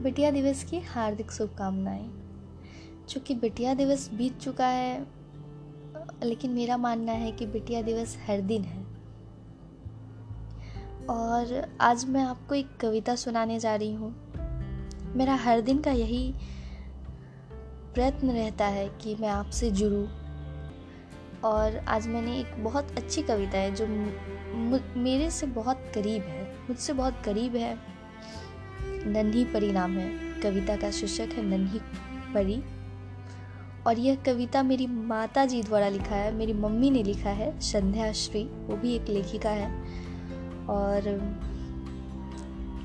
बिटिया दिवस की हार्दिक शुभकामनाएँ। चूँकि बिटिया दिवस बीत चुका है, लेकिन मेरा मानना है कि बिटिया दिवस हर दिन है। और आज मैं आपको एक कविता सुनाने जा रही हूँ। मेरा हर दिन का यही प्रयत्न रहता है कि मैं आपसे जुड़ूँ। और आज मैंने एक बहुत अच्छी कविता है जो मेरे से बहुत करीब है, मुझसे बहुत करीब है। नन्ही परी नाम है। कविता का शीर्षक है नन्ही परी। और यह कविता मेरी माता जी द्वारा लिखा है, मेरी मम्मी ने लिखा है, संध्या श्री, वो भी एक लेखिका है। और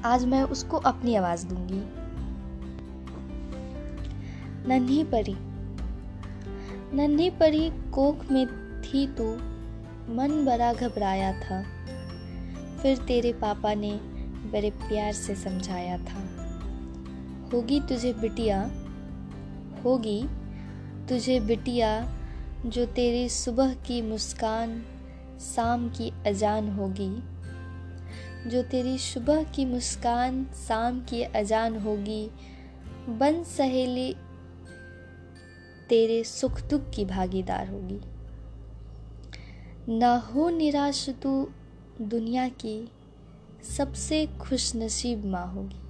आज मैं उसको अपनी आवाज़ दूँगी। नन्ही परी। नन्ही परी, कोख में थी तो मन बड़ा घबराया था। फिर तेरे पापा ने बड़े प्यार से समझाया था। होगी तुझे बिटिया, होगी तुझे बिटिया जो तेरी सुबह की मुस्कान, शाम की अजान होगी। जो तेरी सुबह की मुस्कान, शाम की अजान होगी। बन सहेली तेरे सुख दुख की भागीदार होगी। ना हो निराश तू दुनिया की। सबसे खुशनसीब माँ होगी।